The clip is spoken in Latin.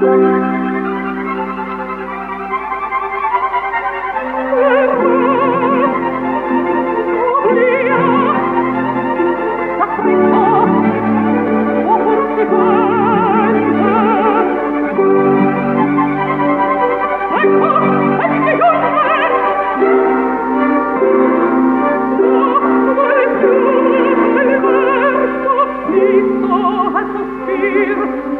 Oria, o quiste qualita. E que dor de ver, o meu amor, o riso a suspirar.